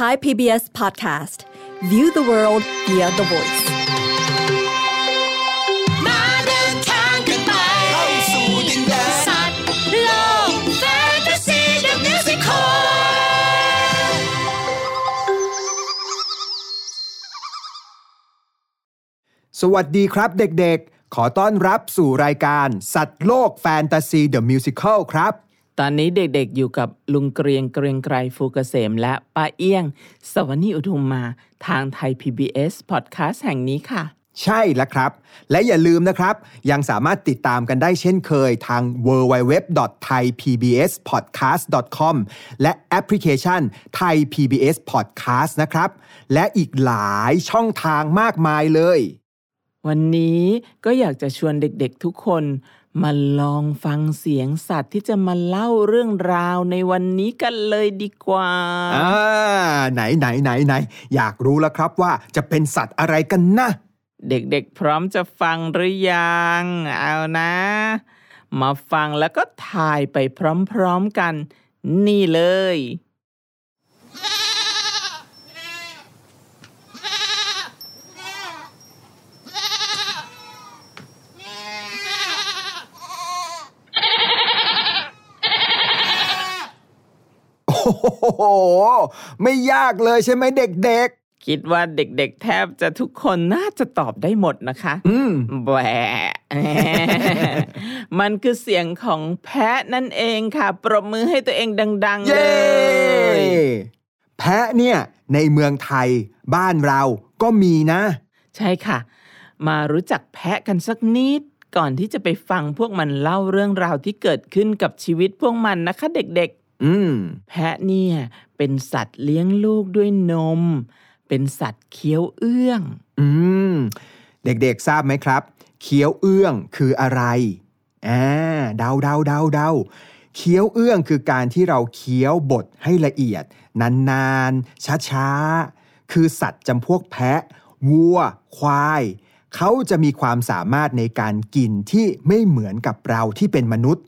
Thai PBS Podcast View the world via the voice มาเดินทางกันไปเข้าสู่ดินแดนสัตว์โลกแฟนตาซีเดอะมิวสิคลสวัสดีครับเด็กๆ ขอต้อนรับสู่รายการสัตว์โลกแฟนตาซีเดอะมิวสิคลครับ ตอนนี้เด็กๆอยู่กับลุงเกรียงเกรียงไกรฟูกเกษม และป้าเอี้ยง สวนีอุทุมมาทางไทย PBS Podcast แห่งนี้ค่ะ ใช่แล้วครับ และอย่าลืมนะครับ ยังสามารถติดตามกันได้เช่นเคยทาง www.thaipbspodcast.com และแอปพลิเคชัน Thai PBS Podcast นะครับ และอีกหลายช่องทางมากมายเลย วันนี้ก็อยากจะชวนเด็กๆทุกคน มาลองฟังเสียงสัตว์ที่จะมาเล่าเรื่องราวในวันนี้กันเลยดีกว่า อ่า ไหนไหนไหนไหน อยากรู้แล้วครับว่าจะเป็นสัตว์อะไรกันนะ เด็กๆพร้อมจะฟังหรือยัง เอานะ มาฟังแล้วก็ถ่ายไปพร้อมๆกัน นี่เลย โอ้โห ไม่ยากเลยใช่ไหมเด็กคิดว่าเด็กๆ แทบจะทุกคนน่าจะตอบได้หมดนะคะๆอืมแหวะมันคือเสียงของแพะนั่นเองค่ะ ปรบมือให้ตัวเองดัง ๆเลเย้ยแพะเนี่ยในเมืองไทยบ้านเราก็มีนะ ใช่ค่ะ มารู้จักแพะกันสักนิด ก่อนที่จะไปฟังพวกมันเล่าเรื่องราวที่เกิดขึ้นกับชีวิตพวกมันนะคะ เด็ก อืมๆแพะเนี่ย เป็นสัตว์เลี้ยงลูกด้วยนม เป็นสัตว์เคี้ยวเอื้อง อืม เด็กๆทราบไหมครับ เคี้ยวเอื้องคืออะไรอ่าเดาเดาเดาเดาเคี้ยวเอื้องคือการที่เราเคี้ยวบดให้ละเอียด นานๆ ช้าๆ คือสัตว์จำพวกแพะ วัว ควาย เขาจะมีความสามารถในการกินที่ไม่เหมือนกับเราที่เป็นมนุษย์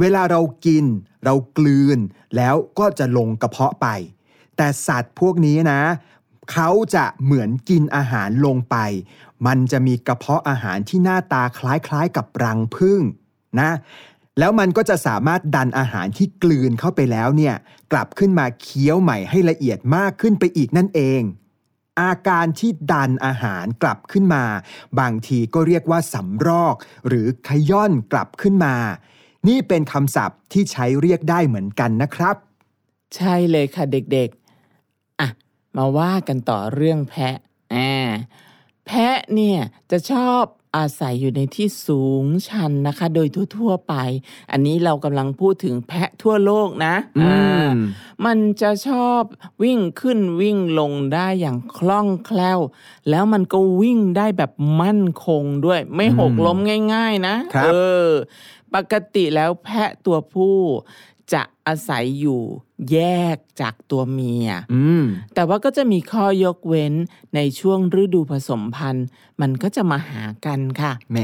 เวลาเรากิน เรากลืน แล้วก็จะลงกระเพาะไป แต่สัตว์พวกนี้นะ เขาจะเหมือนกินอาหารลงไป มันจะมีกระเพาะอาหารที่หน้าตาคล้ายๆกับรังผึ้งนะ แล้วมันก็จะสามารถดันอาหารที่กลืนเข้าไปแล้วเนี่ย กลับขึ้นมาเคี้ยวใหม่ให้ละเอียดมากขึ้นไปอีกนั่นเองอาการที่ดันอาหารกลับขึ้นมา บางทีก็เรียกว่าสำรอก หรือขย่อนกลับขึ้นมา นี่เป็นคำศัพท์ที่ใช้เรียกได้เหมือนกันนะครับ ใช่เลยค่ะเด็กๆ อะ มาว่ากันต่อเรื่องแพะอ่าแพะเนี่ยจะชอบอาศัยอยู่ในที่สูงชันนะคะ โดยทั่วๆไป อันนี้เรากำลังพูดถึงแพะทั่วโลกนะอืมอ่ามันจะชอบวิ่งขึ้นวิ่งลงได้อย่างคล่องแคล่ว แล้วมันก็วิ่งได้แบบมั่นคงด้วย ไม่หกล้มง่าย ๆ นะครับเออ ปกติแล้วแพะตัวผู้จะอาศัยอยู่แยกจากตัวเมียอืมแต่ว่าก็จะมีข้อยกเว้นในช่วงฤดูผสมพันธุ์ มันก็จะมาหากันค่ะ แหม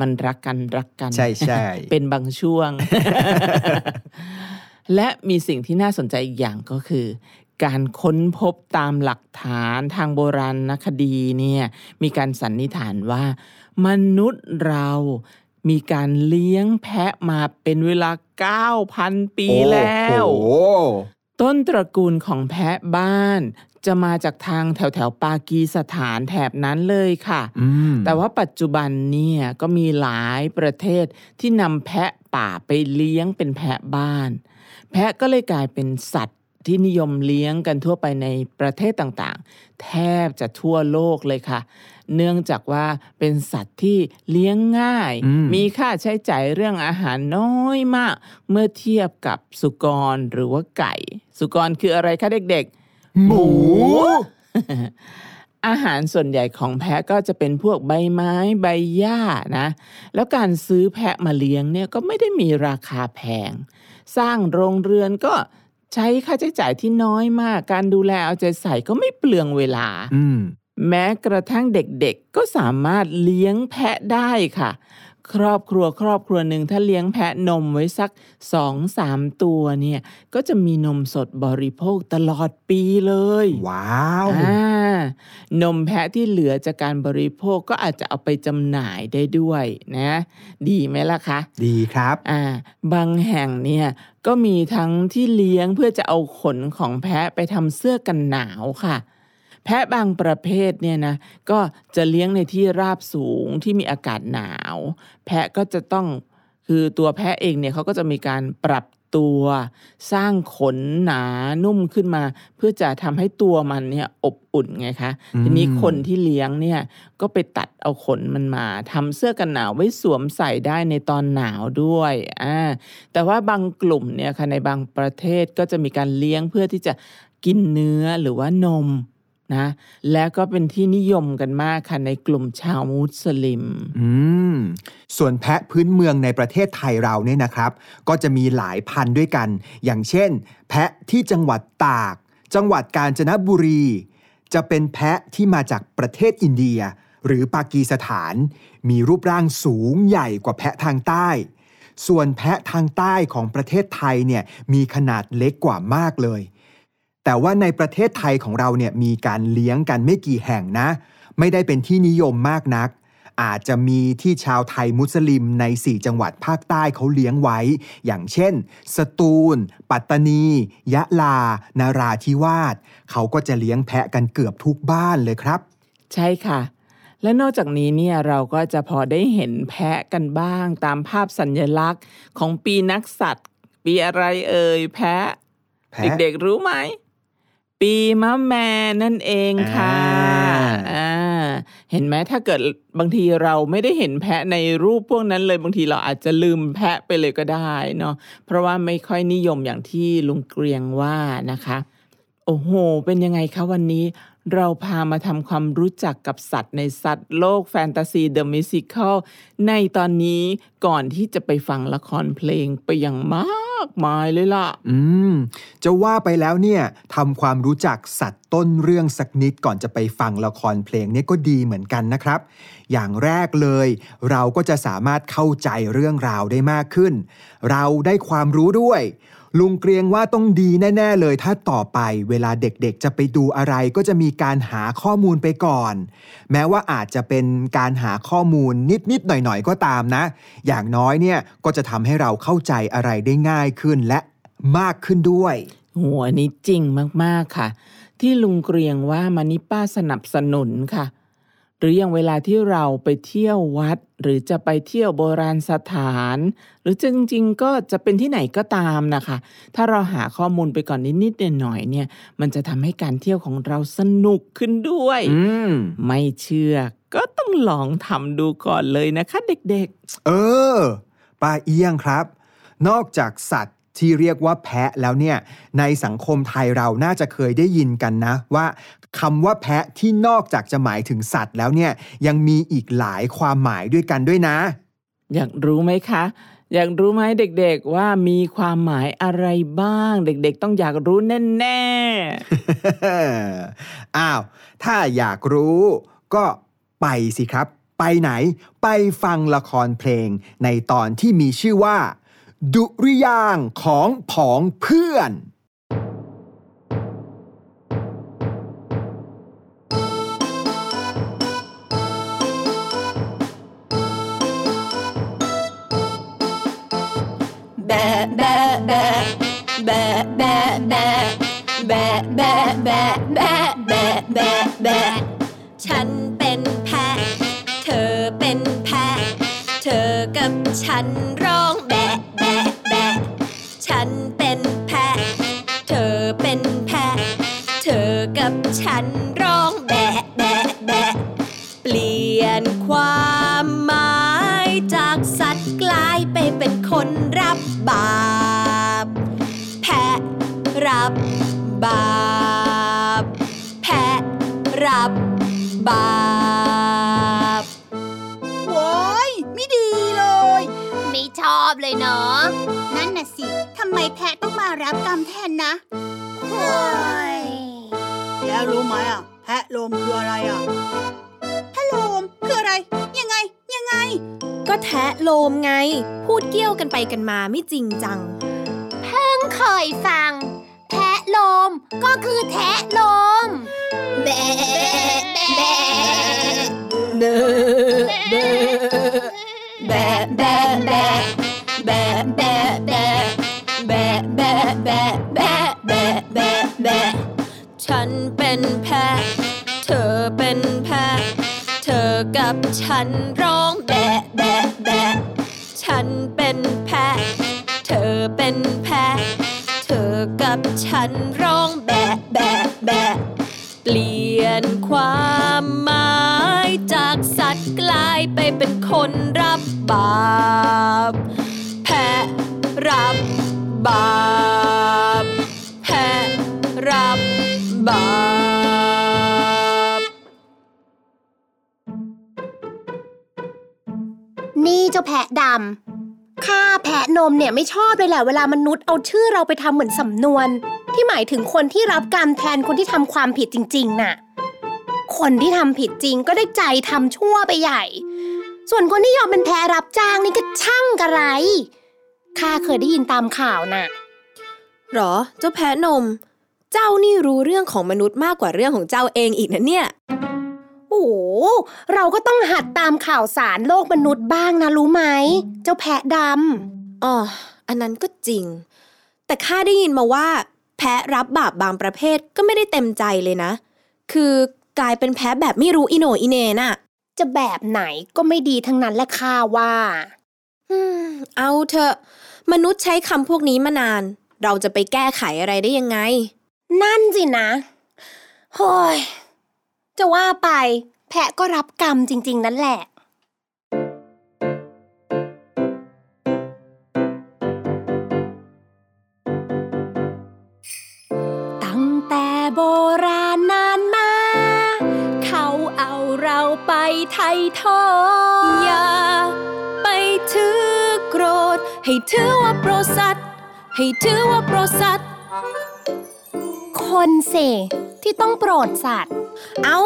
มันรักกันรักกัน ใช่ใช่เป็นบางช่วง และมีสิ่งที่น่าสนใจอีกอย่างก็คือ การค้นพบตามหลักฐานทางโบราณคดีเนี่ย มีการสันนิษฐานว่า มนุษย์เรา มีการเลี้ยงแพะมาเป็นเวลา 9,000 ปีแล้วโอ้โหต้นตระกูลของแพะบ้านจะมาจากทางแถวแถวๆปากีสถานแถบนั้นเลยค่ะอืมแต่ว่าปัจจุบันเนี่ยก็มีหลายประเทศที่นำแพะป่าไปเลี้ยงเป็นแพะบ้าน แพะก็เลยกลายเป็นสัตว์ที่นิยมเลี้ยงกันทั่วไปในประเทศต่างๆ แทบจะทั่วโลกเลยค่ะ เนื่องจากว่าเป็นสัตว์ที่เลี้ยงง่ายอืมมีค่าใช้จ่ายเรื่องอาหารน้อยมาก เมื่อเทียบกับสุกรหรือว่าไก่ สุกรคืออะไรคะเด็กๆ หมู อาหารส่วนใหญ่ของแพะก็จะเป็นพวกใบไม้ใบหญ้านะ แล้วการซื้อแพะมาเลี้ยงเนี่ยก็ไม่ได้มีราคาแพง สร้างโรงเรือนก็ใช้ค่าใช้จ่ายที่น้อยมาก การดูแลเอาใจใส่ก็ไม่เปลืองเวลาอืม แม้กระทั่งเด็กๆ ก็สามารถเลี้ยงแพะได้ค่ะ ครอบครัวครอบครัวหนึ่งถ้าเลี้ยงแพะนมไว้สักสองสามตัวเนี่ยก็จะมีนมสดบริโภคตลอดปีเลย ว้าวอ่านมแพะที่เหลือจากการบริโภคก็อาจจะเอาไปจำหน่ายได้ด้วยนะ ดีไหมล่ะคะ ดีครับอ่าบางแห่งเนี่ยก็มีทั้งที่เลี้ยงเพื่อจะเอาขนของแพะไปทำเสื้อกันหนาวค่ะ แพะบางประเภทเนี่ยนะก็จะเลี้ยงในที่ราบสูงที่มีอากาศหนาว แพะก็จะต้องคือตัวแพะเองเนี่ยเขาก็จะมีการปรับตัว สร้างขนหนานุ่มขึ้นมา เพื่อจะทำให้ตัวมันเนี่ยอบอุ่นไงคะอืมทีนี้คนที่เลี้ยงเนี่ยก็ไปตัดเอาขนมันมาทำเสื้อกันหนาวไว้สวมใส่ได้ในตอนหนาวด้วยอ่าแต่ว่าบางกลุ่มเนี่ยค่ะในบางประเทศก็จะมีการเลี้ยงเพื่อที่จะกินเนื้อหรือว่านม นะและก็เป็นที่นิยมกันมากค่ะในกลุ่มชาวมุสลิมอืมส่วนแพะพื้นเมืองในประเทศไทยเราเนี่ยนะครับ ก็จะมีหลายพันธุ์ด้วยกัน อย่างเช่น แพะที่จังหวัดตาก จังหวัดกาญจนบุรี จะเป็นแพะที่มาจากประเทศอินเดีย หรือปากีสถาน มีรูปร่างสูงใหญ่กว่าแพะทางใต้ ส่วนแพะทางใต้ของประเทศไทยเนี่ยมีขนาดเล็กกว่ามากเลย แต่ว่าในประเทศไทยของเราเนี่ยมีการเลี้ยงกันไม่กี่แห่งนะ ไม่ได้เป็นที่นิยมมากนัก อาจจะมีที่ชาวไทยมุสลิมใน 4 จังหวัดภาคใต้เขาเลี้ยงไว้ อย่างเช่น สตูล ปัตตานี ยะลา นาราธิวาสเขาก็จะเลี้ยงแพะกันเกือบทุกบ้านเลยครับ ใช่ค่ะและนอกจากนี้เนี่ยเราก็จะพอได้เห็นแพะกันบ้าง ตามภาพสัญญลักษณ์ของปีนักสัตว์ ปีอะไรเอ่ยแพะแพะเด็กๆรู้ไหม ปีมะแม่นั่นเองค่ะอ่าอ่าเห็นไหมถ้าเกิดบางทีเราไม่ได้เห็นแพะในรูปพวกนั้นเลยบางทีเราอาจจะลืมแพะไปเลยก็ได้เนาะเพราะว่าไม่ค่อยนิยมอย่างที่ลุงเกรียงว่านะคะ โอ้โห เป็นยังไงคะวันนี้เราพามาทำความรู้จักกับสัตว์ในสัตว์โลกแฟนตาซีเดอะมิวสิคลในตอนนี้ก่อนที่จะไปฟังละครเพลงไปอย่างมาก มายเลยล่ะ อืม จะว่าไปแล้วเนี่ยทำความรู้จักสัตว์ต้นเรื่องสักนิดก่อนจะไปฟังละครเพลงเนี่ยก็ดีเหมือนกันนะครับ อย่างแรกเลย เราก็จะสามารถเข้าใจเรื่องราวได้มากขึ้น เราได้ความรู้ด้วย ลุงเกรียงว่าต้องดีแน่ ๆ เลยถ้าต่อไปเวลาเด็กๆ จะไปดูอะไรก็จะมีการหาข้อมูลไปก่อน แม้ว่าอาจจะเป็นการหาข้อมูลนิดๆหน่อยๆก็ตามนะ อย่างน้อยเนี่ยก็จะทำให้เราเข้าใจอะไรได้ง่ายขึ้นและมากขึ้นด้วยหัวนี้จริงมากๆค่ะ ที่ลุงเกรียงว่ามานิป้าสนับสนุนค่ะ หรืออย่างเวลาที่เราไปเที่ยววัด หรือจะไปเที่ยวโบราณสถาน หรือจริงๆ ก็จะเป็นที่ไหนก็ตามนะคะ ถ้าเราหาข้อมูลไปก่อนนิดๆหน่อยๆเนี่ย มันจะทำให้การเที่ยวของเราสนุกขึ้นด้วยอืมไม่เชื่อ ก็ต้องลองทำดูก่อนเลยนะคะ เด็กเออป้าเอี้ยงครับ นอกจากสัตว์ ที่เรียกว่าแพะแล้วเนี่ยในสังคมไทยเราน่าจะเคยได้ยินกันนะว่าคำว่าแพะที่นอกจากจะหมายถึงสัตว์แล้วเนี่ยยังมีอีกหลายความหมายด้วยกันด้วยนะๆอยากรู้ไหมคะ อยากรู้ไหมเด็กๆว่ามีความหมายอะไรบ้าง เด็กๆ ต้องอยากรู้แน่ๆ อ้าว ถ้าอยากรู้ก็ไปสิครับ ไปไหน ไปฟังละครเพลงในตอนที่มีชื่อว่า ดุริยางของผองเพื่อน แบะแบะแบะแบะแบะแบะแบะแบะแบะแบะแบะแบะแบะฉันเป็นแพะ เธอเป็นแพะ เธอกับฉันร้อง ฉันร้องแบะแบะแบะเปลี่ยนความหมายจากสัตว์กลายไปเป็นคนรับบาป แพะรับบาป แพะรับบาปโว้ยไม่ดีเลย ไม่ชอบเลยเนาะ นั่นน่ะสิ ทำไมแพะต้องมารับกรรมแทนนะเฮ้ย แล้วรู้ไหมอะแพะโลมคืออะไรอะแพะโลมคืออะไร ยังไง ยังไง ก็แทะโลมไง พูดเกี้ยวกันไปกันมาไม่จริงจัง เพิ่งเคยฟัง แทะลม ก็คือแทะลมแบะแบะเบเบแบะแบะแบะแบะแบะแบะแบะแบะแบะแบะแบะแบะแบะ ฉันเป็นแพะ เธอเป็นแพะ เธอกับฉันร้องแบะแบะแบะฉันเป็นแพะ เธอเป็นแพะ เธอกับฉันร้องแบะแบะแบะเปลี่ยนความหมายจากสัตว์กลายไปเป็นคนรับบาปแพะรับบาป นี่เจ้าแพะดำข้าแพะนมเนี่ยไม่ชอบเลยแหละเวลามนุษย์เอาชื่อเราไปทำเหมือนสำนวน ที่หมายถึงคนที่รับกรรมแทนคนที่ทำความผิดจริง ๆ น่ะ คนที่ทำผิดจริงก็ได้ใจทำชั่วไปใหญ่ ส่วนคนที่ยอมเป็นแพะรับจ้างนี่ก็ช่างกระไรข้าเคยได้ยินตามข่าวน่ะหรอ เจ้าแพะนม เจ้านี่รู้เรื่องของมนุษย์มากกว่าเรื่องของเจ้าเองอีกนะเนี่ย อ้โหเราก็ต้องหัดตามข่าวสารโลกมนุษย์บ้างนะรู้ไหม เจ้าแพะดำอ๋ออันนั้นก็จริง แต่ข้าได้ยินมาว่า แพะรับบาปบางประเภทก็ไม่ได้เต็มใจเลยนะ คือกลายเป็นแพะแบบไม่รู้อิโหนอิเหนน่ะ จะแบบไหนก็ไม่ดีทั้งนั้นแหละข้าว่าอืมเอาเถอะ มนุษย์ใช้คำพวกนี้มานาน เราจะไปแก้ไขอะไรได้ยังไง นั่นสินะโฮ้ย จะว่าไป แพะก็รับกรรมจริง ๆ นั่นแหละ ตั้งแต่โบราณนานมา เขาเอาเราไปไถ่ทออย่าไปถือโกรธ ให้ถือว่าโปรดสัตให้ถือว่าโปรดสัตคนเสที่ต้องโปรดสัตว์ เอ้า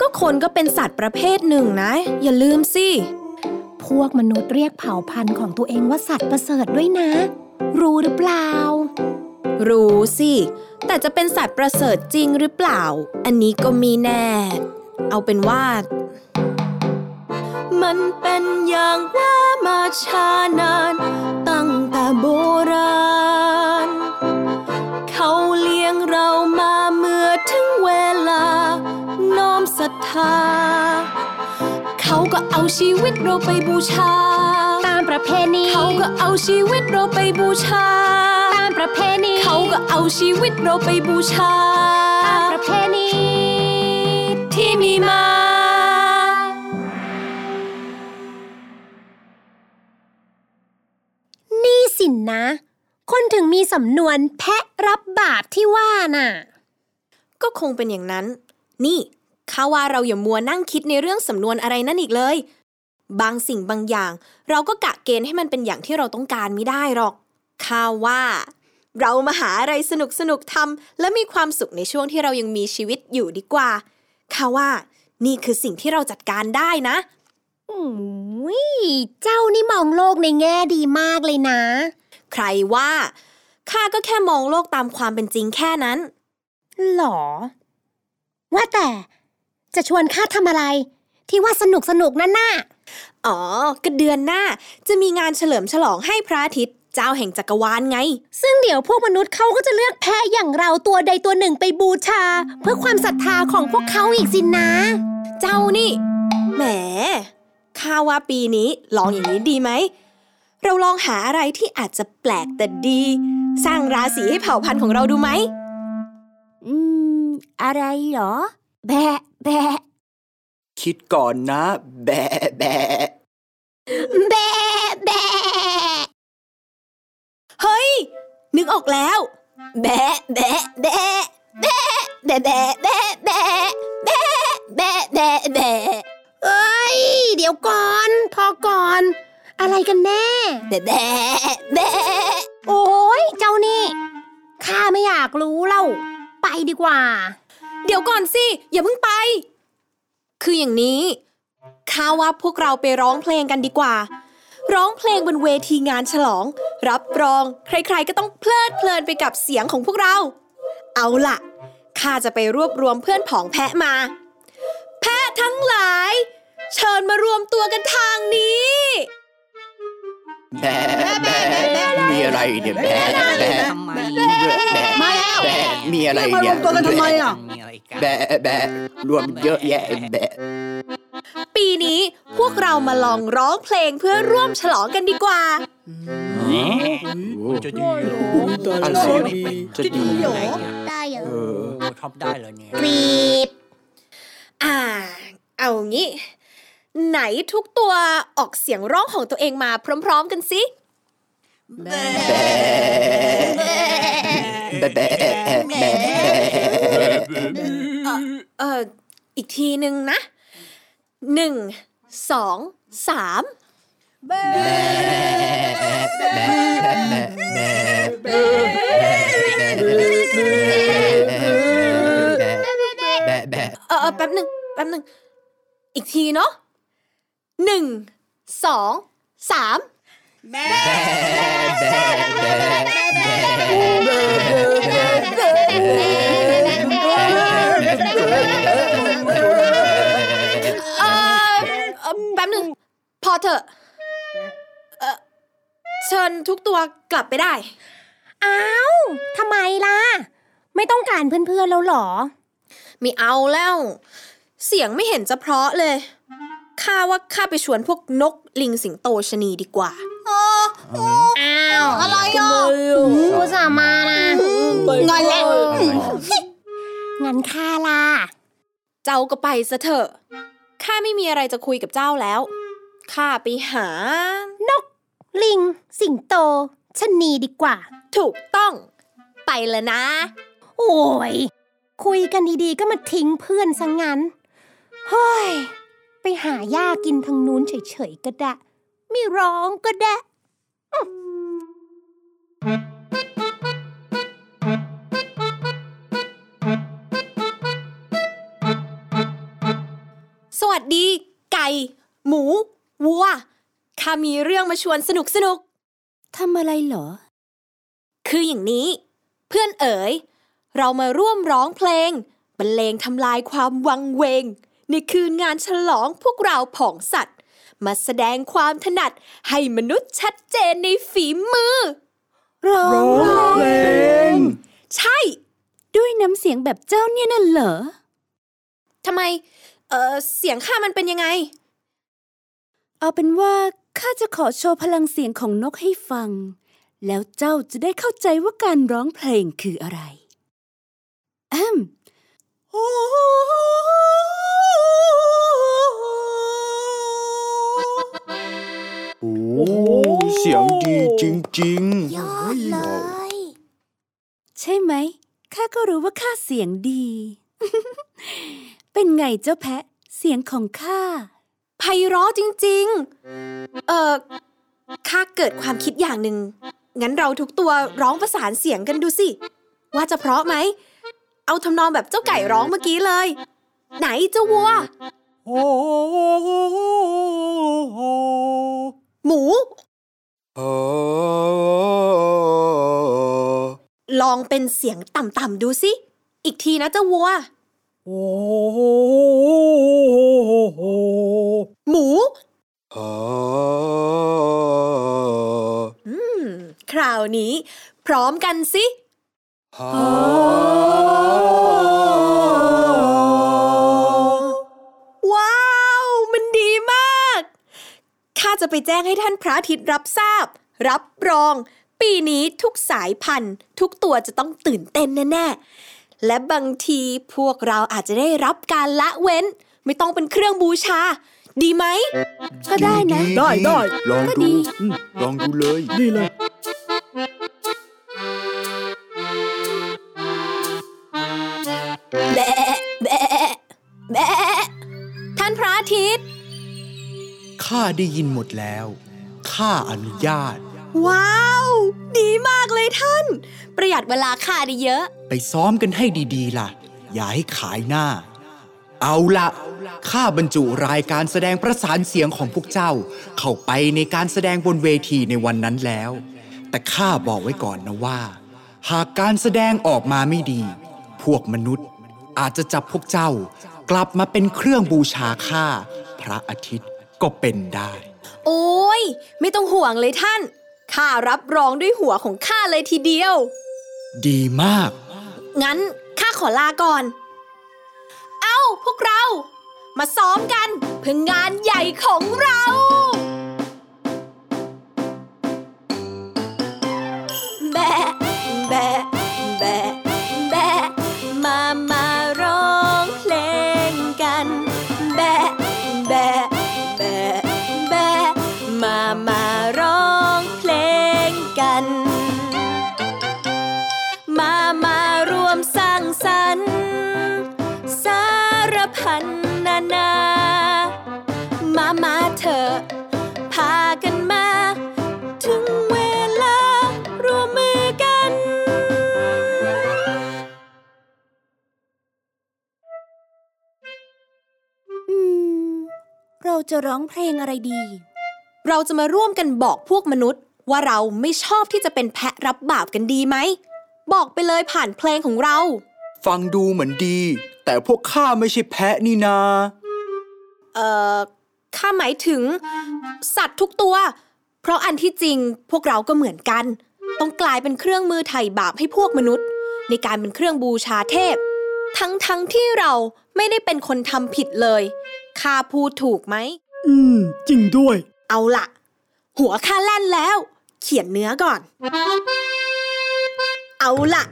ก็คนก็เป็นสัตว์ประเภทหนึ่งนะ อย่าลืมสิ พวกมนุษย์เรียกเผ่าพันธุ์ของตัวเองว่าสัตว์ประเสริฐด้วยนะ รู้หรือเปล่า รู้สิ แต่จะเป็นสัตว์ประเสริฐจริงหรือเปล่า อันนี้ก็มีแน่ เอาเป็นว่า มันเป็นอย่างว่ามาช้านาน ตั้งแต่โบราณ เขาก็เอาชีวิตเราไปบูชา ตามประเพณี เขาก็เอาชีวิตเราไปบูชา ตามประเพณี เขาก็เอาชีวิตเราไปบูชา ตามประเพณี ที่มีมานี่สินนะ คนถึงมีสำนวนแพะรับบาปที่ว่าน่ะ ก็คงเป็นอย่างนั้น นี่ ข้าว่าเราอย่ามัวนั่งคิดในเรื่องสำนวนอะไรนั่นอีกเลย บางสิ่งบางอย่าง เราก็กะเกณฑ์ให้มันเป็นอย่างที่เราต้องการไม่ได้หรอกข้าว่า เรามาหาอะไรสนุกสนุกๆทำและมีความสุขในช่วงที่เรายังมีชีวิตอยู่ดีกว่าข้าว่า นี่คือสิ่งที่เราจัดการได้นะอุ้ยเจ้านี่มองโลกในแง่ดีมากเลยนะ ใครว่าข้าก็แค่มองโลกตามความเป็นจริงแค่นั้นหรอ ว่าแต่ จะชวนข้าทำอะไร ที่ว่าสนุกสนุกนั่นน่ะอ๋อก็เดือนหน้า จะมีงานเฉลิมฉลองให้พระอาทิตย์เจ้าแห่งจักรวาลไง ซึ่งเดี๋ยวพวกมนุษย์เขาก็จะเลือกแพะอย่างเราตัวใดตัวหนึ่งไปบูชา เพื่อความศรัทธาของพวกเขาอีกสินะ เจ้านี่ แหมข้าว่าปีนี้ลองอย่างนี้ดีไหม เราลองหาอะไรที่อาจจะแปลกแต่ดี สร้างราศีให้เผ่าพันธุ์ของเราดูไหม อืม อะไรเหรอ แบะ แบะคิดก่อนนะ แบะแบะแบะแบะเฮ้ย นึกออกแล้ว แบะแบะแบะแบะแบะแบะแบะแบะแบะแบะแบะแบะเอ้ย เดี๋ยวก่อน พอก่อน อะไรกันแน่แบะแบะแบะโอ้ยเจ้านี่ข้าไม่อยากรู้เล่า ไปดีกว่า เดี๋ยวก่อนสิ อย่าเพิ่งไป คืออย่างนี้ข้าว่าพวกเราไปร้องเพลงกันดีกว่า ร้องเพลงบนเวทีงานฉลอง รับรอง ใครๆก็ต้องเพลิดเพลินไปกับเสียงของพวกเรา เอาล่ะข้าจะไปรวบรวมเพื่อนผองแพะมา แพะทั้งหลาย เชิญมารวมตัวกันทางนี้ แบะแบะมีอะไรเนี่ยแบะแบะทำไมแบะมาแล้วแบะมีอะไรเนี่ยมตัวกันทำไมอะมีอะไรกันแบะแบะรวมเยอะแยะแบะปีนี้พวกเรามาลองร้องเพลงเพื่อร่วมฉลองกันดีกว่าจะดีเหรออะไรจะดีหรอได้เหรอเออชอบได้เหรอเนี่ยกรีบอ่า เอางี้ ไหนทุกตัวออกเสียงร้องของตัวเองมาพร้อม ๆ กันสิแบะแบะแบะแบะเอออีกทีหนึ่งนะหนึ่งสองสามแบะแบะเออเออแป๊บหนึ่งแป๊บหนึ่งอีกทีเนาะ หนึ่งสองสามเออเอ่อแป๊บหนึ่งพอเถอะเออเชิญทุกตัวกลับไปได้ อ้าวทำไมล่ะ ไม่ต้องการเพื่อนๆแล้วเหรอไม่เอาแล้ว เสียงไม่เห็นจะเพราะเลย ข้าว่าข้าไปชวนพวกนกลิงสิงโตชะนีดีกว่าอ้าวอะไรอะกูสาห์มานะงอนแล้วงั้นค่าล่ะ เจ้าก็ไปซะเถอะข้าไม่มีอะไรจะคุยกับเจ้าแล้วข้าไปหาลิง สิงโตชะนีดีกว่า ถูกต้อง ไปแล้วนะ โอ้ยคุยกันดีๆก็มาทิ้งเพื่อนซะงั้นเฮ้ย ไปหาหญ้ากินทางนู้นเฉยๆก็ได้ไม่ร้องก็ได้สวัสดี ไก่ หมู วัวข้ามีเรื่องมาชวนสนุกสนุกทำอะไรเหรอ คืออย่างนี้ เพื่อนเอ๋ย เรามาร่วมร้องเพลงบรรเลงทำลายความวังเวง ในคืนงานฉลองพวกเราผองสัตว์ มาแสดงความถนัดให้มนุษย์ชัดเจนในฝีมือร้องเพลง ใช่ ด้วยน้ำเสียงแบบเจ้าเนี่ยน่ะเหรอทำไม เออเสียงข้ามันเป็นยังไง เอาเป็นว่าข้าจะขอโชว์พลังเสียงของนกให้ฟัง แล้วเจ้าจะได้เข้าใจว่าการร้องเพลงคืออะไรแอม โอ้เสียงดีจริงยอดเลย ใช่ไหม ข้าก็รู้ว่าข้าเสียงดี เป็นไงเจ้าแพะ เสียงของข้าไพเราะจริง ๆ เออข้าเกิดความคิดอย่างหนึ่ง งั้นเราทุกตัวร้องประสานเสียงกันดูสิ ว่าจะเพราะไหม เอาทำนองแบบเจ้าไก่ร้องเมื่อกี้เลย ไหนเจ้าวัว หมู ลองเป็นเสียงต่ำๆดูสิ อีกทีนะเจ้าวัว หมูอืมคราวนี้ พร้อมกันสิ ว้าว มันดีมาก ข้าจะไปแจ้งให้ท่านพระอาทิตย์รับทราบ รับรอง ปีนี้ทุกสายพันธุ์ ทุกตัวจะต้องตื่นเต้นแน่ๆ และบางทีพวกเราอาจจะได้รับการละเว้น ไม่ต้องเป็นเครื่องบูชา ดีไหม ก็ได้นะ ได้ได้ลองก็ดูดีลองดูเลยดีเลย แบะท่านพระอาทิตย์ ข้าได้ยินหมดแล้ว ข้าอนุญาต ว้าว ดีมากเลยท่าน ประหยัดเวลาค่าได้เยอะ ไปซ้อมกันให้ดีๆ ล่ะ อย่าให้ขายหน้า เอาละข้าบรรจุรายการแสดงประสานเสียงของพวกเจ้า เข้าไปในการแสดงบนเวทีในวันนั้นแล้ว แต่ข้าบอกไว้ก่อนนะว่า หากการแสดงออกมาไม่ดี พวกมนุษย์อาจจะจับพวกเจ้า กลับมาเป็นเครื่องบูชาข้าพระอาทิตย์ก็เป็นได้ โอ้ยไม่ต้องห่วงเลยท่านข้ารับรองด้วยหัวของข้าเลยทีเดียว ดีมาก งั้นข้าขอลาก่อน เอ้าพวกเรา มาซ้อมกันเพื่องานใหญ่ของเรา ง จะร้องเพลงอะไรดี เราจะมาร่วมกันบอกพวกมนุษย์ ว่าเราไม่ชอบที่จะเป็นแพะรับบาปกันดีไหม บอกไปเลยผ่านเพลงของเรา ฟังดูเหมือนดี แต่พวกข้าไม่ใช่แพะนี่นา เอ่อข้าหมายถึง สัตว์ทุกตัว เพราะอันที่จริงพวกเราก็เหมือนกัน ต้องกลายเป็นเครื่องมือไถ่บาปให้พวกมนุษย์ ในการเป็นเครื่องบูชาเทพ ทั้งทั้งที่เราไม่ได้เป็นคนทำผิดเลยข้าพูดถูกไหม อืม จริงด้วย เอาละหัวข้าแล่นแล้ว เขียนเนื้อก่อน เอาละ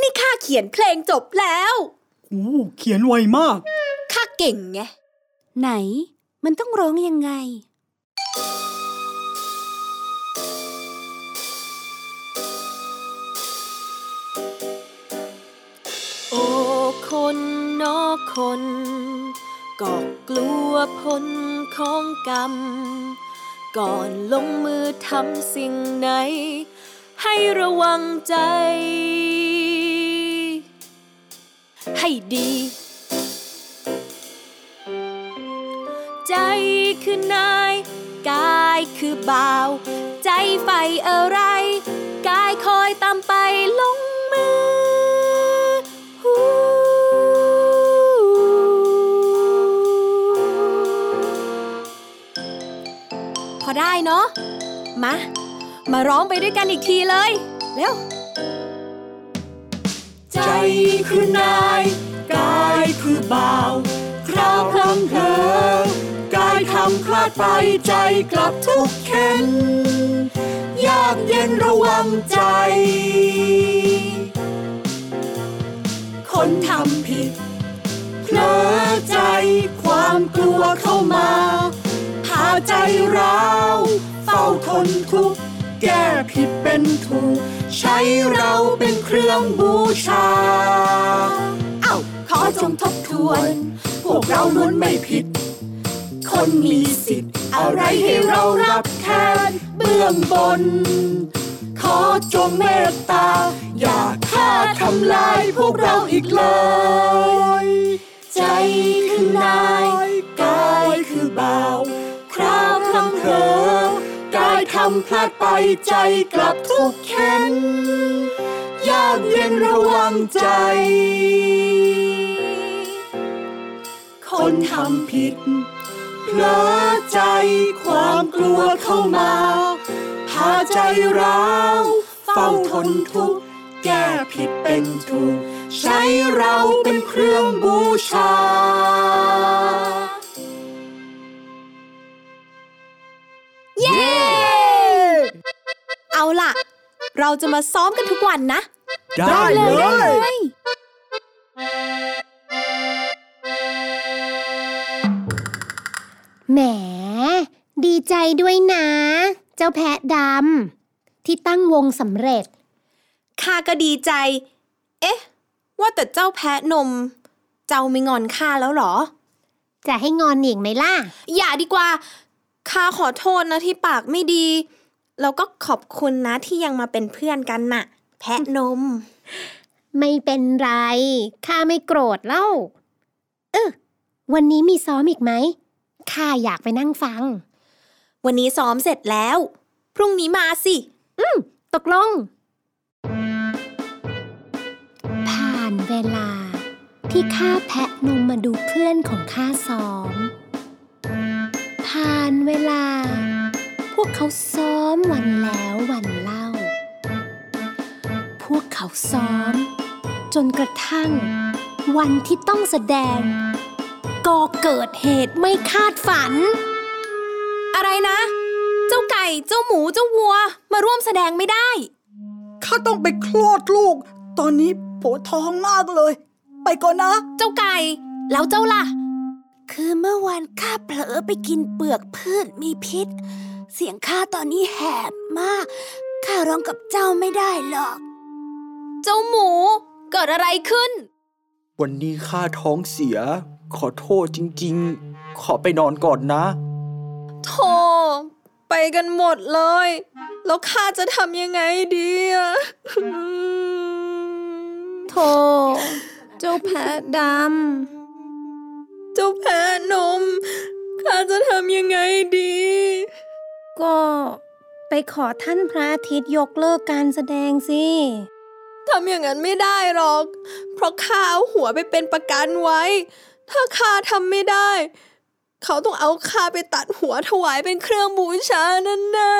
นี่ข้าเขียนเพลงจบแล้วโอ้เขียนไวมาก ข้าเก่งไง ไหน มันต้องร้องยังไง โอ้คนนอคน ก็กลัวผลของกรรม ก่อนลงมือทำสิ่งไหน ให้ระวังใจ ให้ดี ใจคือนาย กายคือบ่าว ใจใฝ่อะไร กายคอยตามไปลง ได้เนาะ มา มาร้องไปด้วยกันอีกทีเลย เร็ว ใจคือนาย กายคือบ่าว คราวพลังเพอกายทำคลาดไปใจกลับทุกเข็นยากเย็นระวังใจ คนทำผิดเผลอใจความกลัวเข้ามาาใจร้าวเฝ้าทนทุกข์แก้ผิดเป็นถูก ใช้เราเป็นเครื่องบูชา เอ้าขอจงทบทวน พวกเราล้วนไม่ผิด คนมีสิทธิ์ อะไรให้เรารับแทนเบื้องบน ขอจงเมตตา อย่าฆ่าทำลายพวกเราอีกเลย ใจคือนาย กายคือบ่าวคราว พลังเผลอกายทำพลาดไปใจกลับทุกข์เข็นยากเย็นระวังใจ คนทำผิดเพลอใจความกลัวเข้ามาพาใจร้าวเฝ้าทนทุกข์แก้ผิดเป็นถูก ใช้เราเป็นเครื่องบูชา เย้เอาล่ะ เราจะมาซ้อมกันทุกวันนะ ได้เลยแหม ดีใจด้วยนะ เจ้าแพะดำที่ตั้งวงสำเร็จ ข้าก็ดีใจ เอ๊ะ ว่าแต่เจ้าแพะนม เจ้าไม่งอนข้าแล้วเหรอ จะให้งอนอีกไหมล่ะ อย่าดีกว่า ข้าขอโทษนะที่ปากไม่ดี แล้วก็ขอบคุณนะที่ยังมาเป็นเพื่อนกันน่ะ แพะนม ไม่เป็นไร ข้าไม่โกรธเล่า เออ วันนี้มีซ้อมอีกไหม ข้าอยากไปนั่งฟัง วันนี้ซ้อมเสร็จแล้ว พรุ่งนี้มาสิตกลง ผ่านเวลาที่ข้าแพะนมมาดูเพื่อนของข้าซ้อม ผ่านเวลา พวกเขาซ้อมวันแล้ววันเล่า พวกเขาซ้อม จนกระทั่ง วันที่ต้องแสดง ก็เกิดเหตุไม่คาดฝัน อะไรนะ เจ้าไก่เจ้าหมูเจ้าวัว มาร่วมแสดงไม่ได้ข้าต้องไปคลอดลูก ตอนนี้ปวดท้องมากเลย ไปก่อนนะ เจ้าไก่ แล้วเจ้าล่ะ คือเมื่อวานข้าเผลอไปกินเปลือกพืชมีพิษ เสียงข้าตอนนี้แหบมาก ข้าร้องกับเจ้าไม่ได้หรอก เจ้าหมู เกิดอะไรขึ้น วันนี้ข้าท้องเสีย ขอโทษจริงๆ ขอไปนอนก่อนนะโธ่ไปกันหมดเลย แล้วข้าจะทำยังไงดีอะโธ่เจ้าแพะด เจ้าแพ้นม ข้าจะทำยังไงดีำก็ไปขอท่านพระอาทิตย์ยกเลิกการแสดงสิทำอย่างนั้นไม่ได้หรอก เพราะข้าเอาหัวไปเป็นประกันไว้ ถ้าข้าทำไม่ได้ เขาต้องเอาข้าไปตัดหัวถวายเป็นเครื่องบูชานั่นน่ะ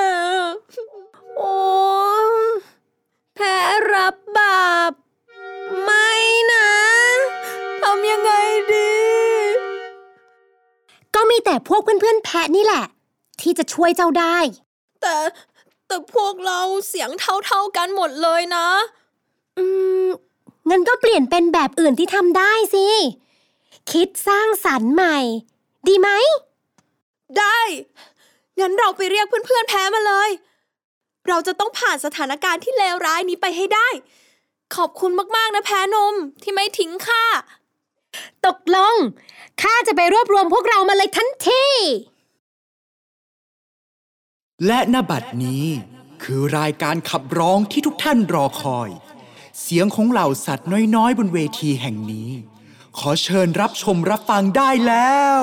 แต่พวกเพื่อนๆแพะนี่แหละ ที่จะช่วยเจ้าได้ แต่แต่พวกเราเสียงเท่าๆกันหมดเลยนะ อืมงั้นก็เปลี่ยนเป็นแบบอื่นที่ทำได้สิ คิดสร้างสรรค์ใหม่ ดีไหม ได้ งั้นเราไปเรียกเพื่อนๆแพ้มาเลย เราจะต้องผ่านสถานการณ์ที่เลวร้ายนี้ไปให้ได้ ขอบคุณมากๆนะแพ้นมที่ไม่ทิ้งข้า ตกลง ข้าจะไปรวบรวมพวกเรามาเลยทันที และณบัดนี้คือรายการขับร้องที่ทุกท่านรอคอย เสียงของเหล่าสัตว์น้อยๆ บนเวทีแห่งนี้ ขอเชิญรับชมรับฟังได้แล้ว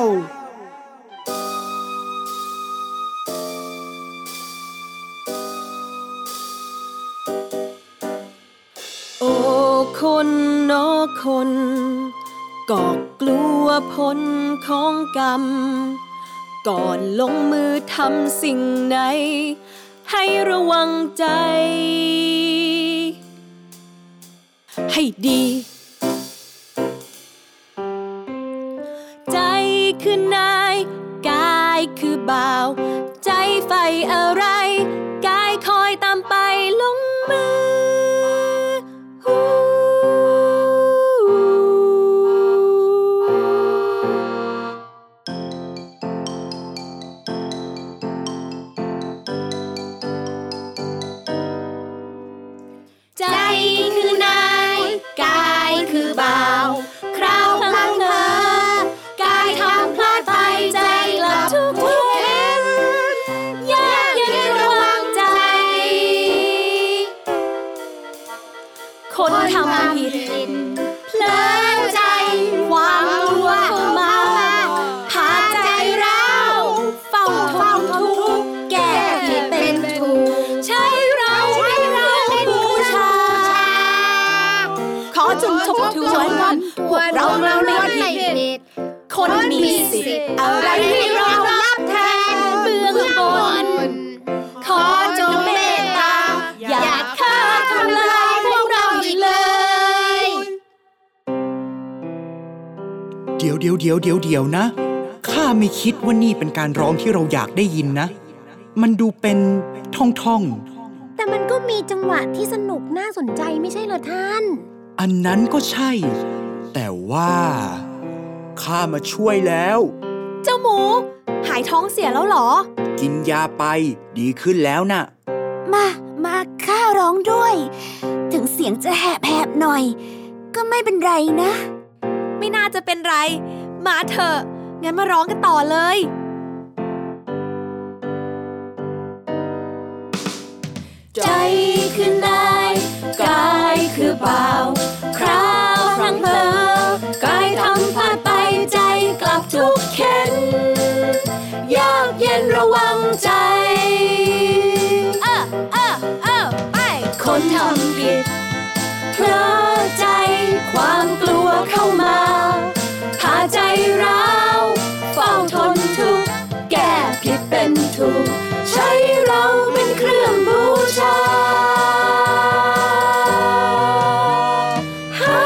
โอ้คนนอคน ก็กลัวผลของกรรม ก่อนลงมือทำสิ่งไหน ให้ระวังใจ ให้ดี ใจคือนาย กายคือบ่าว ใจไฟเอ คิดว่านี่เป็นการร้องที่เราอยากได้ยินนะ มันดูเป็นท่องท่อง แต่มันก็มีจังหวะที่สนุกน่าสนใจไม่ใช่เหรอท่านๆอันนั้นก็ใช่ แต่ว่าข้ามาช่วยแล้ว เจ้าหมู หายท้องเสียแล้วเหรอ กินยาไปดีขึ้นแล้วน่ะ มา มาข้าร้องด้วย ถึงเสียงจะแหบแหบๆหน่อย ก็ไม่เป็นไรนะ ไม่น่าจะเป็นไร มาเถอะ งั้นมาร้องกันต่อเลย ใจคือนายกายคือเบ่าคราวพลังเพลอกายทำพลาดไปใจกลับทุกข์เข็นยากเย็นระวังใจเออเออเออไปคนทำผิดเพลอใจความกลัวเข้ามา ถูก ใช้เราเป็นเครื่องบูชาฮา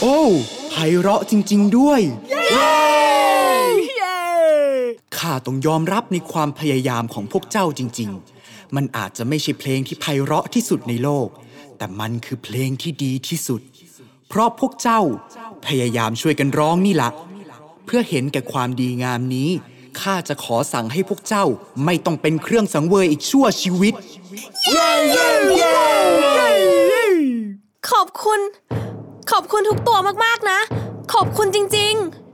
โอ้ไพเราะจริง ๆ ด้วย ข้าต้องยอมรับในความพยายามของพวกเจ้าจริง ๆ มันอาจจะไม่ใช่เพลงที่ไพเราะที่สุดในโลก แต่มันคือเพลงที่ดีที่สุด เพราะพวกเจ้าพยายามช่วยกันร้องนี่ละ เพื่อเห็นแก่ความดีงามนี้ ข้าจะขอสั่งให้พวกเจ้าไม่ต้องเป็นเครื่องสังเวยอีกชั่วชีวิต เย้เย้เย้ขอบคุณ ขอบคุณทุกตัวมากๆนะ ขอบคุณจริง ๆ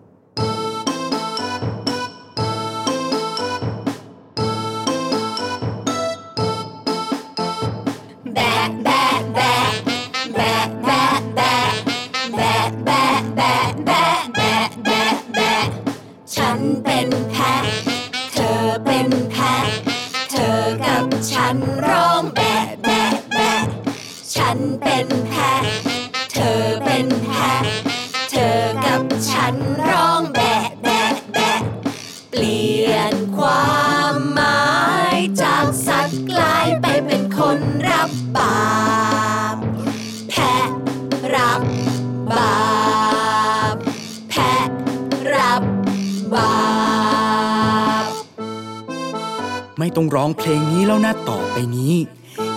ไม่ต้องร้องเพลงนี้แล้วนะต่อไปนี้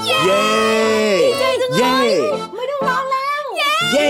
เย้ เย้ไม่ต้องร้องแล้ว เย้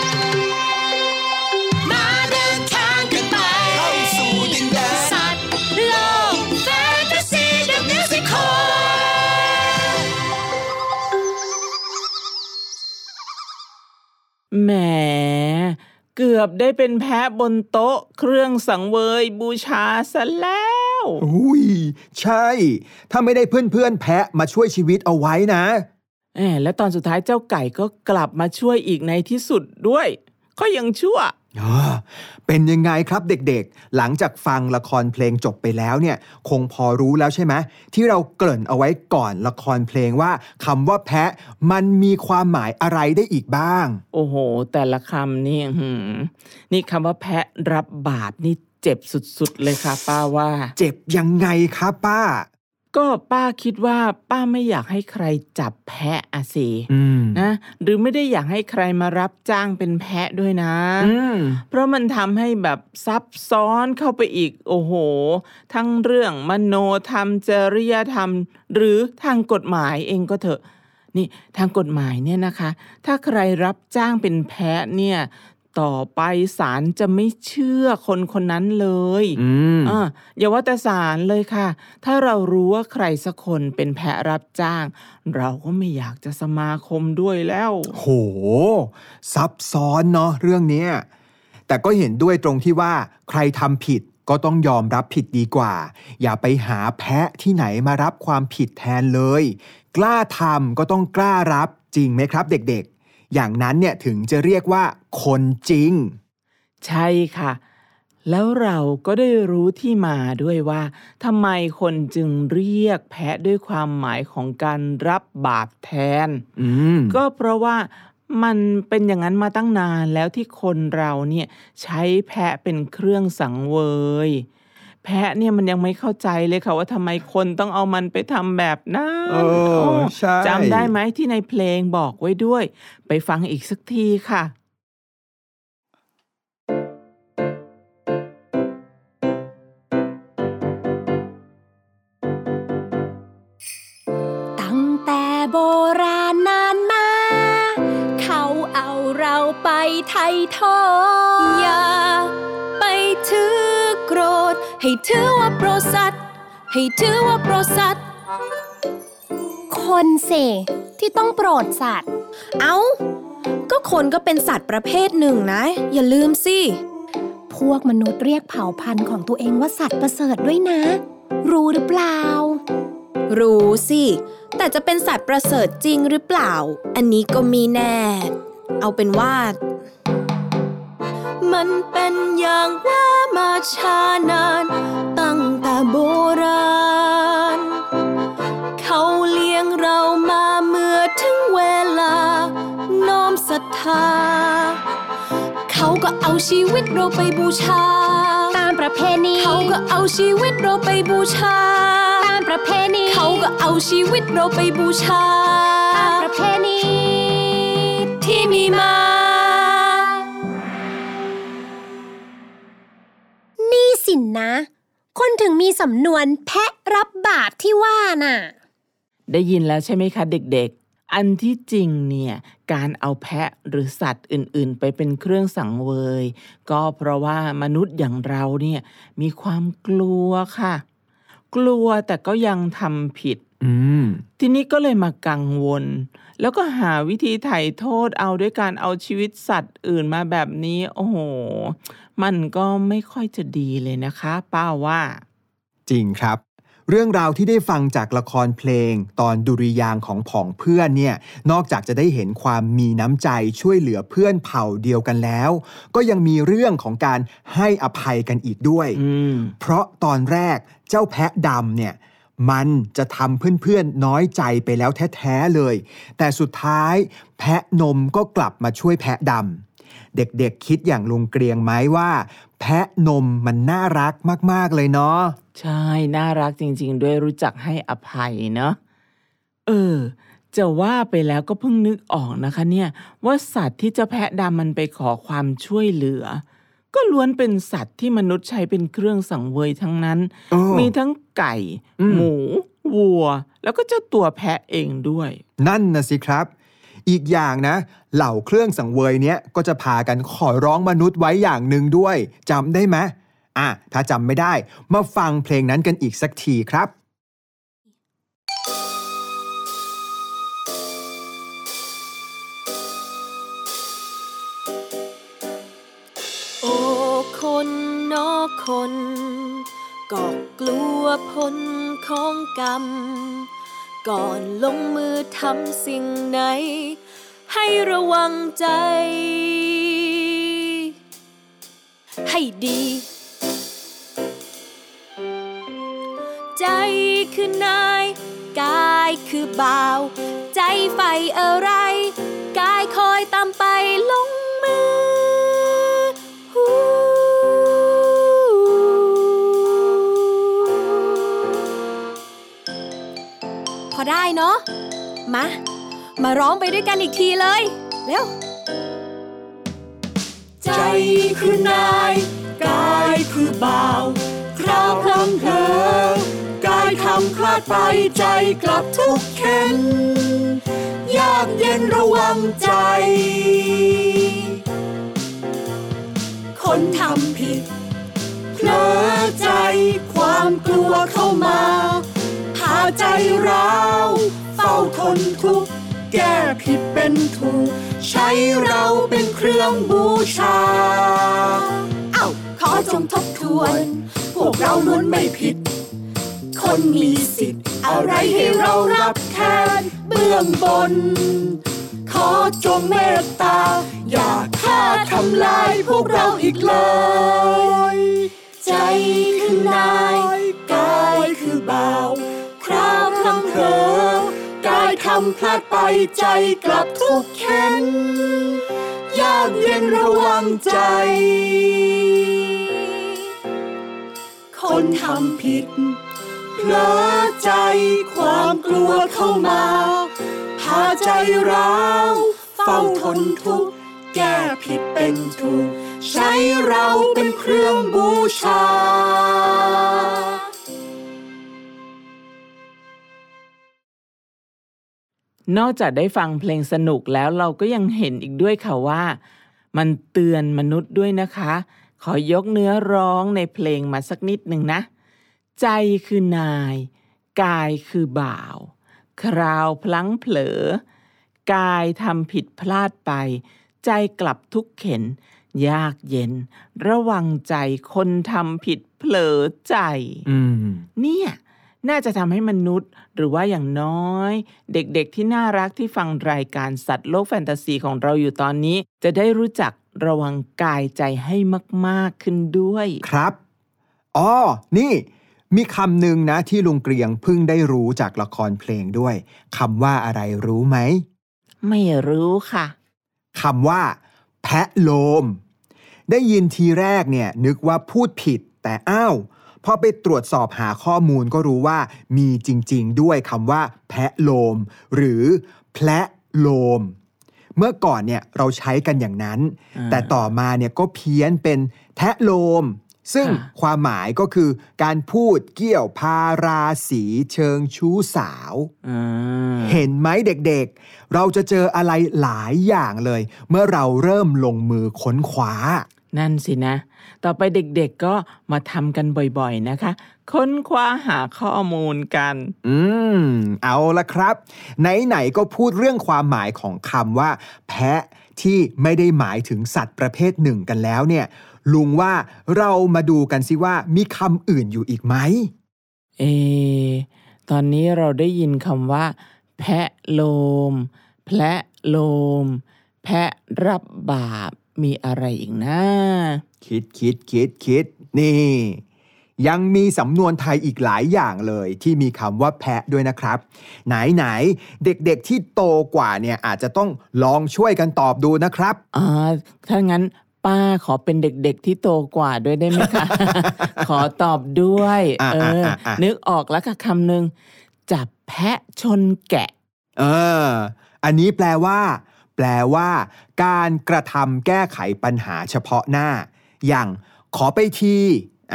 เกือบได้เป็นแพะบนโต๊ะ เครื่องสังเวยบูชาซะแล้วอุ้ยใช่ ถ้าไม่ได้เพื่อนๆแพะมาช่วยชีวิตเอาไว้นะแหมและตอนสุดท้ายเจ้าไก่ก็กลับมาช่วยอีกในที่สุดด้วย ก็ยังชั่วอ่า เป็นยังไงครับเด็กๆ หลังจากฟังละครเพลงจบไปแล้วเนี่ย คงพอรู้แล้วใช่ไหมที่เราเกริ่นเอาไว้ก่อนละครเพลงว่าคำว่าแพะมันมีความหมายอะไรได้อีกบ้าง โอ้โห แต่ละคำนี่หืมนี่คำว่าแพะรับบาปนี่เจ็บสุดๆเลยค่ะป้าว่า เจ็บยังไงครับป้า ก็ป้าคิดว่าป้าไม่อยากให้ใครจับแพะอะสิอืมนะ หรือไม่ได้อยากให้ใครมารับจ้างเป็นแพะด้วยนะอืมเพราะมันทำให้แบบซับซ้อนเข้าไปอีก โอ้โห ทั้งเรื่องมโนธรรมจริยธรรม หรือทางกฎหมายเองก็เถอะนี่ทางกฎหมายเนี่ยนะคะ ถ้าใครรับจ้างเป็นแพะเนี่ย ต่อไปศาลจะไม่เชื่อคนคนนั้นเลยอืมอ่าอย่าว่าแต่ศาลเลยค่ะ ถ้าเรารู้ว่าใครสักคนเป็นแพะรับจ้าง เราก็ไม่อยากจะสมาคมด้วยแล้ว โห ซับซ้อนเนาะเรื่องเนี้ยแต่ก็เห็นด้วยตรงที่ว่าใครทำผิดก็ต้องยอมรับผิดดีกว่า อย่าไปหาแพะที่ไหนมารับความผิดแทนเลย กล้าทำก็ต้องกล้ารับจริงไหมครับ เด็กๆ อย่างนั้นเนี่ยถึงจะเรียกว่าคนจริง ใช่ค่ะ แล้วเราก็ได้รู้ที่มาด้วยว่าทำไมคนจึงเรียกแพะด้วยความหมายของการรับบาปแทนอืมก็เพราะว่ามันเป็นอย่างนั้นมาตั้งนานแล้วที่คนเราเนี่ยใช้แพะเป็นเครื่องสังเวย แพะเนี่ยมันยังไม่เข้าใจเลยค่ะว่าทำไมคนต้องเอามันไปทำแบบนั้นเออโอ้ใช่จำได้ไหมที่ในเพลงบอกไว้ด้วย ไปฟังอีกสักทีค่ะตั้งแต่โบราณนานมา เขาอถ่โทษ ให้ถือว่าโปรดสัตว์ คนเสที่ต้องโปรดสัตว์ เอา้า ก็คนก็เป็นสัตว์ประเภทหนึ่งนะ อย่าลืมสิ พวกมนุษย์เรียกเผ่าพันธุ์ของตัวเองว่าสัตว์ประเสริฐด้วยนะ รู้หรือเปล่า รู้สิ แต่จะเป็นสัตว์ประเสริฐจริงหรือเปล่า อันนี้ก็มีแน่ เอาเป็นว่า มันเป็นอย่างว่ามาช้านาน ตั้งแต่โบราณ เขาเลี้ยงเรามาเมื่อถึงเวลา น้อมศรัทธา เขาก็เอาชีวิตเราไปบูชา ตามประเพณี เขาก็เอาชีวิตเราไปบูชา ตามประเพณี เขาก็เอาชีวิตเราไปบูชา ตามประเพณี ที่มีมา สินนะ คนถึงมีสำนวนแพะรับบาปที่ว่าน่ะ ได้ยินแล้วใช่ไหมคะเด็กๆ อันที่จริงเนี่ย การเอาแพะหรือสัตว์อื่นๆ ไปเป็นเครื่องสังเวย ก็เพราะว่ามนุษย์อย่างเราเนี่ยมีความกลัวค่ะ กลัวแต่ก็ยังทำผิดอืมทีนี้ก็เลยมากังวล แล้วก็หาวิธีไถ่โทษเอาด้วยการเอาชีวิตสัตว์อื่นมาแบบนี้ โอ้โห มันก็ไม่ค่อยจะดีเลยนะคะ ป้าว่า จริงครับ เรื่องราวที่ได้ฟังจากละครเพลง ตอนดุริยางค์ของผองเพื่อนเนี่ยนอกจากจะได้เห็นความมีน้ำใจช่วยเหลือเพื่อนเผ่าเดียวกันแล้ว ก็ยังมีเรื่องของการให้อภัยกันอีกด้วยอืมเพราะตอนแรกเจ้าแพะดำเนี่ยมันจะทำเพื่อนๆน้อยใจไปแล้วแท้ๆเลย แต่สุดท้ายแพะนมก็กลับมาช่วยแพะดำ เด็กๆคิดอย่างลุงเกรียงไหมว่า แพะนมมันน่ารักมากๆเลยเนาะใช่ น่ารักจริง ๆ ด้วยรู้จักให้อภัยเนาะเออ จะว่าไปแล้วก็เพิ่งนึกออกนะคะ เนี่ย ว่าสัตว์ที่เจ้าแพะดำมันไปขอความช่วยเหลือ ก็ล้วนเป็นสัตว์ที่มนุษย์ใช้เป็นเครื่องสังเวยทั้งนั้นเออมีทั้งไก่อืมหมู วัว แล้วก็เจ้าตัวแพะเองด้วย นั่นนะสิครับ อีกอย่างนะ เหล่าเครื่องสังเวยเนี้ยก็จะพากันขอร้องมนุษย์ไว้อย่างหนึ่งด้วยจำได้ไหมอะถ้าจำไม่ได้ มาฟังเพลงนั้นกันอีกสักทีครับโอ้คนนอคนก็กลัวผลของกรรม ก่อนลงมือทำสิ่งไหน ให้ระวังใจ ให้ดี ใจคือนาย กายคือบ่าว ใจใฝ่อะไร กายคอยตามไปลงมือ อได้เนาะ มา มาร้องไปด้วยกันอีกทีเลย เร็ว ใจคือนาย กายคือบ่าวคราวพลังเพลอกายทำคลาดไปใจกลับทุกเข็นยากเย็นระวังใจ คนทำผิดเผลอใจความกลัวเข้ามาาใจร้าวเฝ้าทนทุกข์แก้ผิดเป็นถูก ใช้เราเป็นเครื่องบูชา เอ้าขอจงทบทวน พวกเราล้วนไม่ผิด คนมีสิทธิ์ อะไรให้เรารับแทนเบื้องบน ขอจงเมตตา อย่าฆ่าทำลายพวกเราอีกเลย ใจคือนาย กายคือบ่าวาคลังเพลอกายทำพลาดไปใจกลับทุกข์เข็นยากเย็นระวังใจ คนทำผิดเผลอใจความกลัวเข้ามาพาใจร้าวเฝ้าทนทุกข์แก้ผิดเป็นถูก ใช้เราเป็นเครื่องบูชา นอกจากได้ฟังเพลงสนุกแล้วเราก็ยังเห็นอีกด้วยค่ะว่า มันเตือนมนุษย์ด้วยนะคะ ขอยกเนื้อร้องในเพลงมาสักนิดหนึ่งนะ ใจคือนาย กายคือบ่าว คราวพลั้งเผลอ กายทำผิดพลาดไป ใจกลับทุกเข็น ยากเย็น ระวังใจคนทำผิดเผลอใจอืมเนี่ย น่าจะทำให้มนุษย์ หรือว่าอย่างน้อย เด็กๆที่น่ารักที่ฟังรายการสัตว์โลกแฟนตาซีของเราอยู่ตอนนี้ จะได้รู้จักระวังกายใจให้มากๆขึ้นด้วย ครับอ๋อนี่มีคำหนึ่งนะที่ลุงเกรียงเพิ่งได้รู้จากละครเพลงด้วยคำว่าอะไรรู้ไหม ไม่รู้ค่ะคำว่า แพะโลม ได้ยินทีแรกเนี่ยนึกว่าพูดผิดแต่อ้าว พอไปตรวจสอบหาข้อมูลก็รู้ว่ามีจริงๆด้วยคำว่า แพะโลม หรือแพะโลม เมื่อก่อนเนี่ยเราใช้กันอย่างนั้นอ่าแต่ต่อมาเนี่ยก็เพี้ยนเป็นแทะโลม ซึ่งค่ะความหมายก็คือการพูดเกี่ยวพาราสีเชิงชู้สาวอ่าเห็นไหมเด็กๆ เราจะเจออะไรหลายอย่างเลย เมื่อเราเริ่มลงมือค้นคว้า นั่นสินะ ต่อไปเด็กๆก็มาทำกันบ่อยๆนะคะ ค้นคว้าหาข้อมูลกัน อืม เอาละครับ ไหนๆก็พูดเรื่องความหมายของคำว่า แพะที่ไม่ได้หมายถึงสัตว์ประเภทหนึ่งกันแล้วเนี่ย ลุงว่าเรามาดูกันสิว่ามีคำอื่นอยู่อีกไหม เอ ตอนนี้เราได้ยินคำว่า แพะโลม แพะโลม แพะรับบาป มีอะไรอีกนะ คิดคิดคิดคิดนี่ ยังมีสำนวนไทยอีกหลายอย่างเลย ที่มีคำว่าแพะด้วยนะครับ ไหนไหนๆเด็กๆที่โตกว่าเนี่ยอาจจะต้องลองช่วยกันตอบดูนะครับอ่าถ้างั้นป้าขอเป็นเด็กๆที่โตกว่าด้วยได้ไหมคะ ขอตอบด้วยอะเอออะอะนึกออกแล้วค่ะคำหนึ่งจับแพะชนแกะ เออ อันนี้แปลว่า แปลว่า การกระทำแก้ไขปัญหาเฉพาะหน้า อย่างขอไปที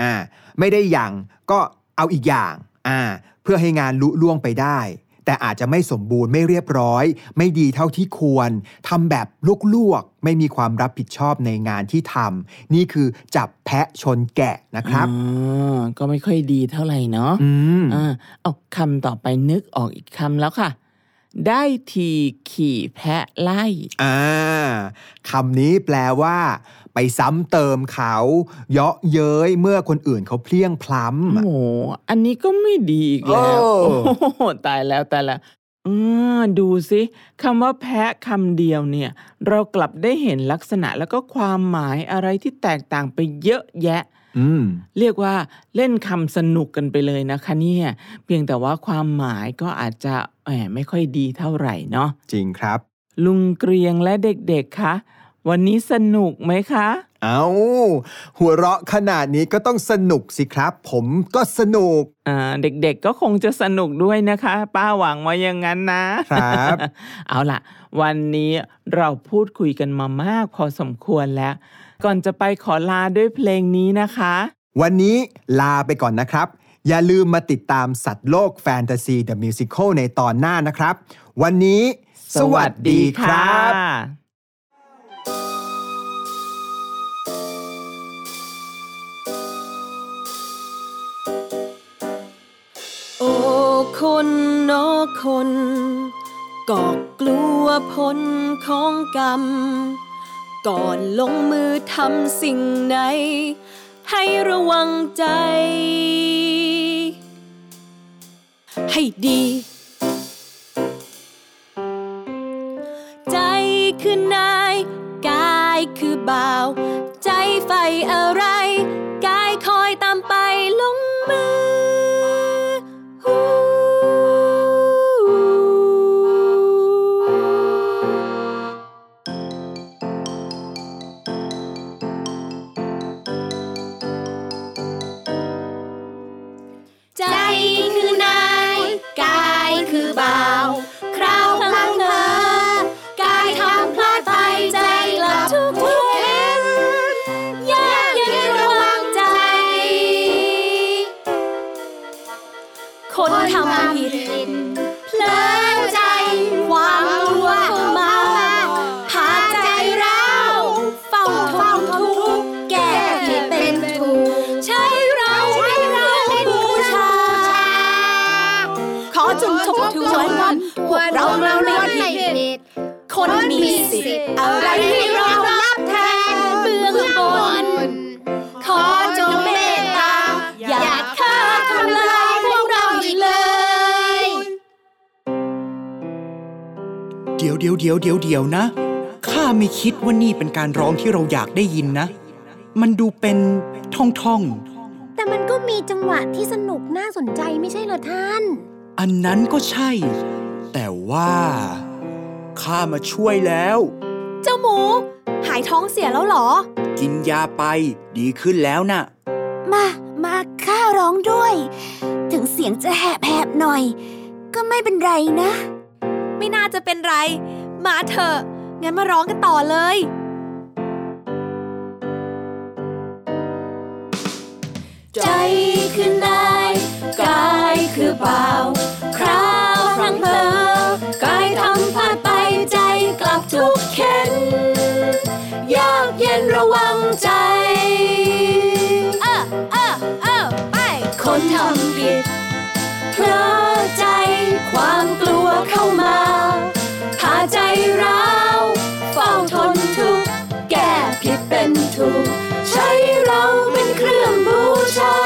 อ่าไม่ได้อย่างก็เอาอีกอย่างอ่าเพื่อให้งานลุล่วงไปได้ แต่อาจจะไม่สมบูรณ์ไม่เรียบร้อย ไม่ดีเท่าที่ควรทำแบบลวกๆ ไม่มีความรับผิดชอบในงานที่ทำนี่คือจับแพะชนแกะนะครับอ๋อก็ไม่ค่อยดีเท่าไหร่เนาะอืมอ่าเอาคำต่อไปนึกออกอีกคำแล้วค่ะ ได้ทีขี่แพะไล่อ่าคำนี้แปลว่า ไปซ้ำเติมเขา เยาะเย้ยเมื่อคนอื่นเขาเพลียงพล้โอ้โหอันนี้ก็ไม่ดีอีกแล้ว โอ้โอ้โหตายแล้วตายแล้วอืมดูสิคำว่าแพะคำเดียวเนี่ย เรากลับได้เห็นลักษณะแล้วก็ความหมายอะไรที่แตกต่างไปเยอะแยะำอืม เรียกว่าเล่นคำสนุกกันไปเลยนะคะเนี่ยเพียงแต่ว่าความหมายก็อาจจะแหมไม่ค่อยดีเท่าไหร่เนาะจริงครับ ลุงเกรียงและเด็กๆคะวันนี้สนุกไหมคะ เอาหัวเราะขนาดนี้ก็ต้องสนุกสิครับ ผมก็สนุก อ่า เด็กๆก็คงจะสนุกด้วยนะคะ ป้าหวังว่าอย่างนั้นนะ ครับ เอาล่ะ วันนี้เราพูดคุยกันมามากพอสมควรแล้ว ก่อนจะไปขอลาด้วยเพลงนี้นะคะ วันนี้ลาไปก่อนนะครับ อย่าลืมมาติดตามสัตว์โลกแฟนตาซีเดอะมิวสิคในตอนหน้านะครับ วันนี้ สวัสดีครับโอ้คนนอคนก็กลัวผลของกรรม ก่อนลงมือทำสิ่งไหน ให้ระวังใจ ให้ดี ใจคือนาย กายคือบ่าว ใจใฝ่อะไร กายคอยตามไปลงมือ เดี๋ยวเดี๋ยวเดี๋ยวเดี๋ยวเดี๋ยวนะ ข้าไม่คิดว่านี่เป็นการร้องที่เราอยากได้ยินนะ มันดูเป็นท่องท่อง แต่มันก็มีจังหวะที่สนุกน่าสนใจไม่ใช่เหรอท่านๆอันนั้นก็ใช่ แต่ว่าข้ามาช่วยแล้ว เจ้าหมู หายท้องเสียแล้วเหรอ กินยาไปดีขึ้นแล้วน่ะ มา มาข้าร้องด้วย ถึงเสียงจะแหบๆหน่อย ก็ไม่เป็นไรนะ ไม่น่าจะเป็นไร มาเถอะ งั้นมาร้องกันต่อเลย ใจคือนายกายคือเปล่า คราวพลังเพลอกายทำพลาดไปใจกลับทุกเข็นยากเย็นระวังใจเออเออเออไป คนทำผิดเพลอใจ ความกลัวเข้ามาพาใจร้าวเฝ้าทนทุกข์แก้ผิดเป็นถูกใช้เราเป็นเครื่องบูชา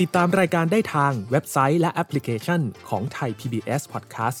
ติดตามรายการได้ทางเว็บไซต์และแอปพลิเคชันของไทย PBS Podcast